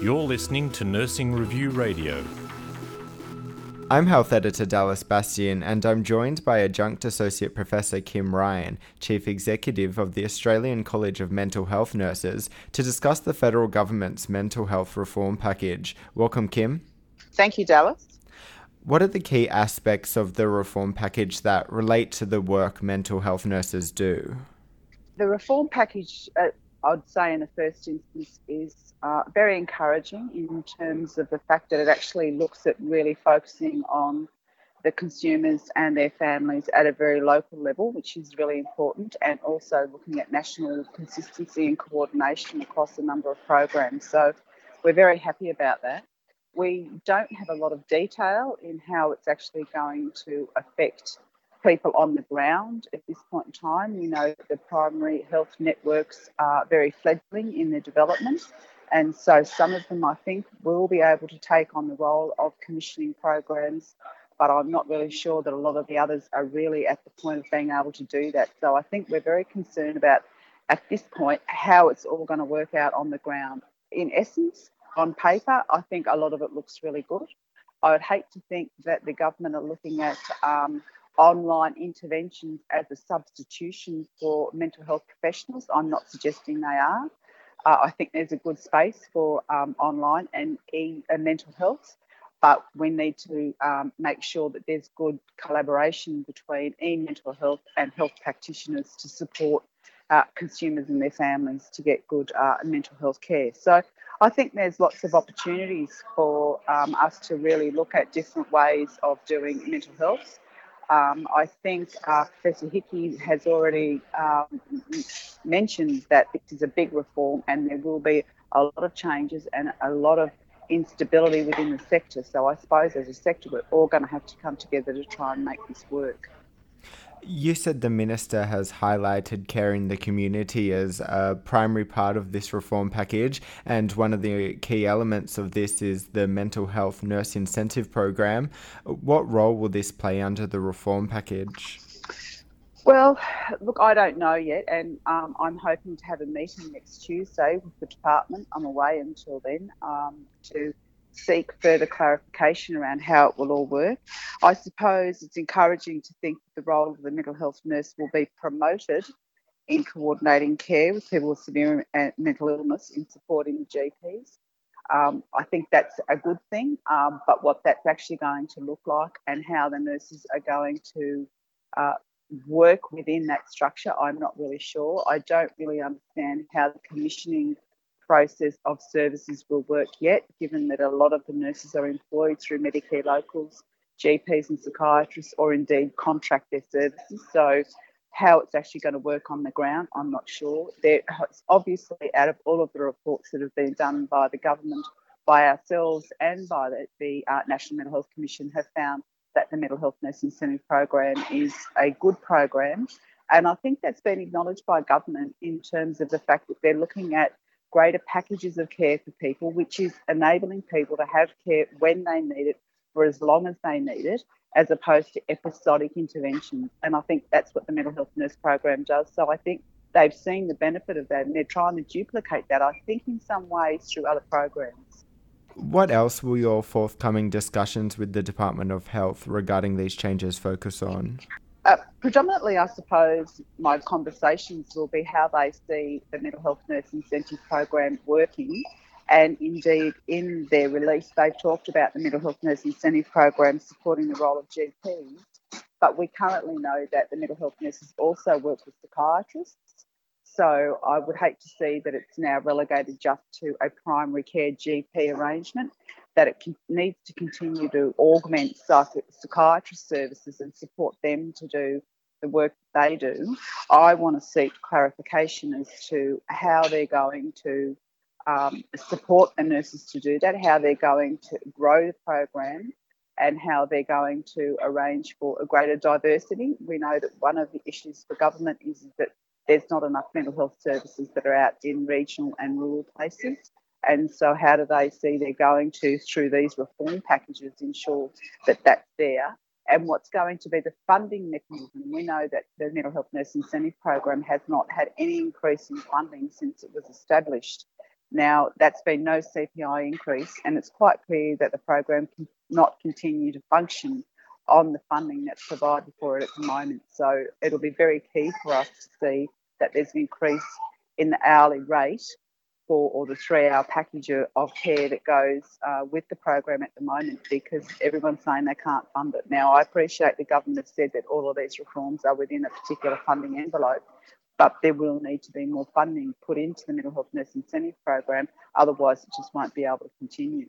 You're listening to Nursing Review Radio. I'm Health Editor Dallas Bastian, and I'm joined by Adjunct Associate Professor Kim Ryan, Chief Executive of the Australian College of Mental Health Nurses, to discuss the federal government's mental health reform package. Welcome, Kim. Thank you, Dallas. What are the key aspects of the reform package that relate to the work mental health nurses do? The reform package, uh, I'd say in the first instance, is uh, very encouraging in terms of the fact that it actually looks at really focusing on the consumers and their families at a very local level, which is really important, and also looking at national consistency and coordination across a number of programs. So we're very happy about that. We don't have a lot of detail in how it's actually going to affect people on the ground at this point in time. We know the primary health networks are very fledgling in their development. And so some of them, I think, will be able to take on the role of commissioning programs, but I'm not really sure that a lot of the others are really at the point of being able to do that. So I think we're very concerned about, at this point, how it's all going to work out on the ground. In essence, on paper, I think a lot of it looks really good. I would hate to think that the government are looking at um, online interventions as a substitution for mental health professionals. I'm not suggesting they are. Uh, I think there's a good space for um, online and e and mental health, but we need to um, make sure that there's good collaboration between e mental health and health practitioners to support uh, consumers and their families to get good uh, mental health care. So I think there's lots of opportunities for um, us to really look at different ways of doing mental health. Um, I think uh, Professor Hickie has already um, mentioned that this is a big reform and there will be a lot of changes and a lot of instability within the sector. So I suppose as a sector, we're all going to have to come together to try and make this work. You said the minister has highlighted caring the community as a primary part of this reform package, and one of the key elements of this is the mental health nurse incentive program. What role will this play under the reform package? Well, look, I don't know yet, and um, I'm hoping to have a meeting next Tuesday with the department. I'm away until then um, to seek further clarification around how it will all work. I suppose it's encouraging to think that the role of the mental health nurse will be promoted in coordinating care with people with severe mental illness in supporting the GPs. Um, I think that's a good thing, um, but what that's actually going to look like and how the nurses are going to uh, work within that structure, I'm not really sure. I don't really understand how the commissioning process of services will work yet, given that a lot of the nurses are employed through Medicare locals, GPs and psychiatrists, or indeed contract their services. So, how it's actually going to work on the ground, I'm not sure. There, obviously, out of all of the reports that have been done by the government, by ourselves, and by the, the uh, National Mental Health Commission, have found that the Mental Health Nurse Incentive Program is a good program. And I think that's been acknowledged by government in terms of the fact that they're looking at greater packages of care for people, which is enabling people to have care when they need it for as long as they need it, as opposed to episodic interventions. And I think that's what the mental health nurse program does. So I think they've seen the benefit of that and they're trying to duplicate that, I think, in some ways through other programs. What else will your forthcoming discussions with the Department of Health regarding these changes focus on? Uh, predominantly, I suppose my conversations will be how they see the mental health nurse incentive program working. And indeed, in their release, they've talked about the mental health nurse incentive program supporting the role of GPs. But we currently know that the mental health nurses also work with psychiatrists. So I would hate to see that it's now relegated just to a primary care GP arrangement that it can, needs to continue to augment psych- psychiatrist services and support them to do the work they do. I want to seek clarification as to how they're going to um, support the nurses to do that, how they're going to grow the program, and how they're going to arrange for a greater diversity. We know that one of the issues for government is that there's not enough mental health services that are out in regional and rural places. And so, how do they see they're going to, through these reform packages, ensure that that's there? And what's going to be the funding mechanism? We know that the Mental Health Nurse Incentive Program has not had any increase in funding since it was established. Now, that's been no CPI increase, and it's quite clear that the program cannot continue to function on the funding that's provided for it at the moment. So it'll be very key for us to see that there's an increase in the hourly rate for or the three hour package of care that goes uh, with the program at the moment because everyone's saying they can't fund it. Now, I appreciate the government has said that all of these reforms are within a particular funding envelope, but there will need to be more funding put into the mental health nurse incentive program. Otherwise, it just won't be able to continue.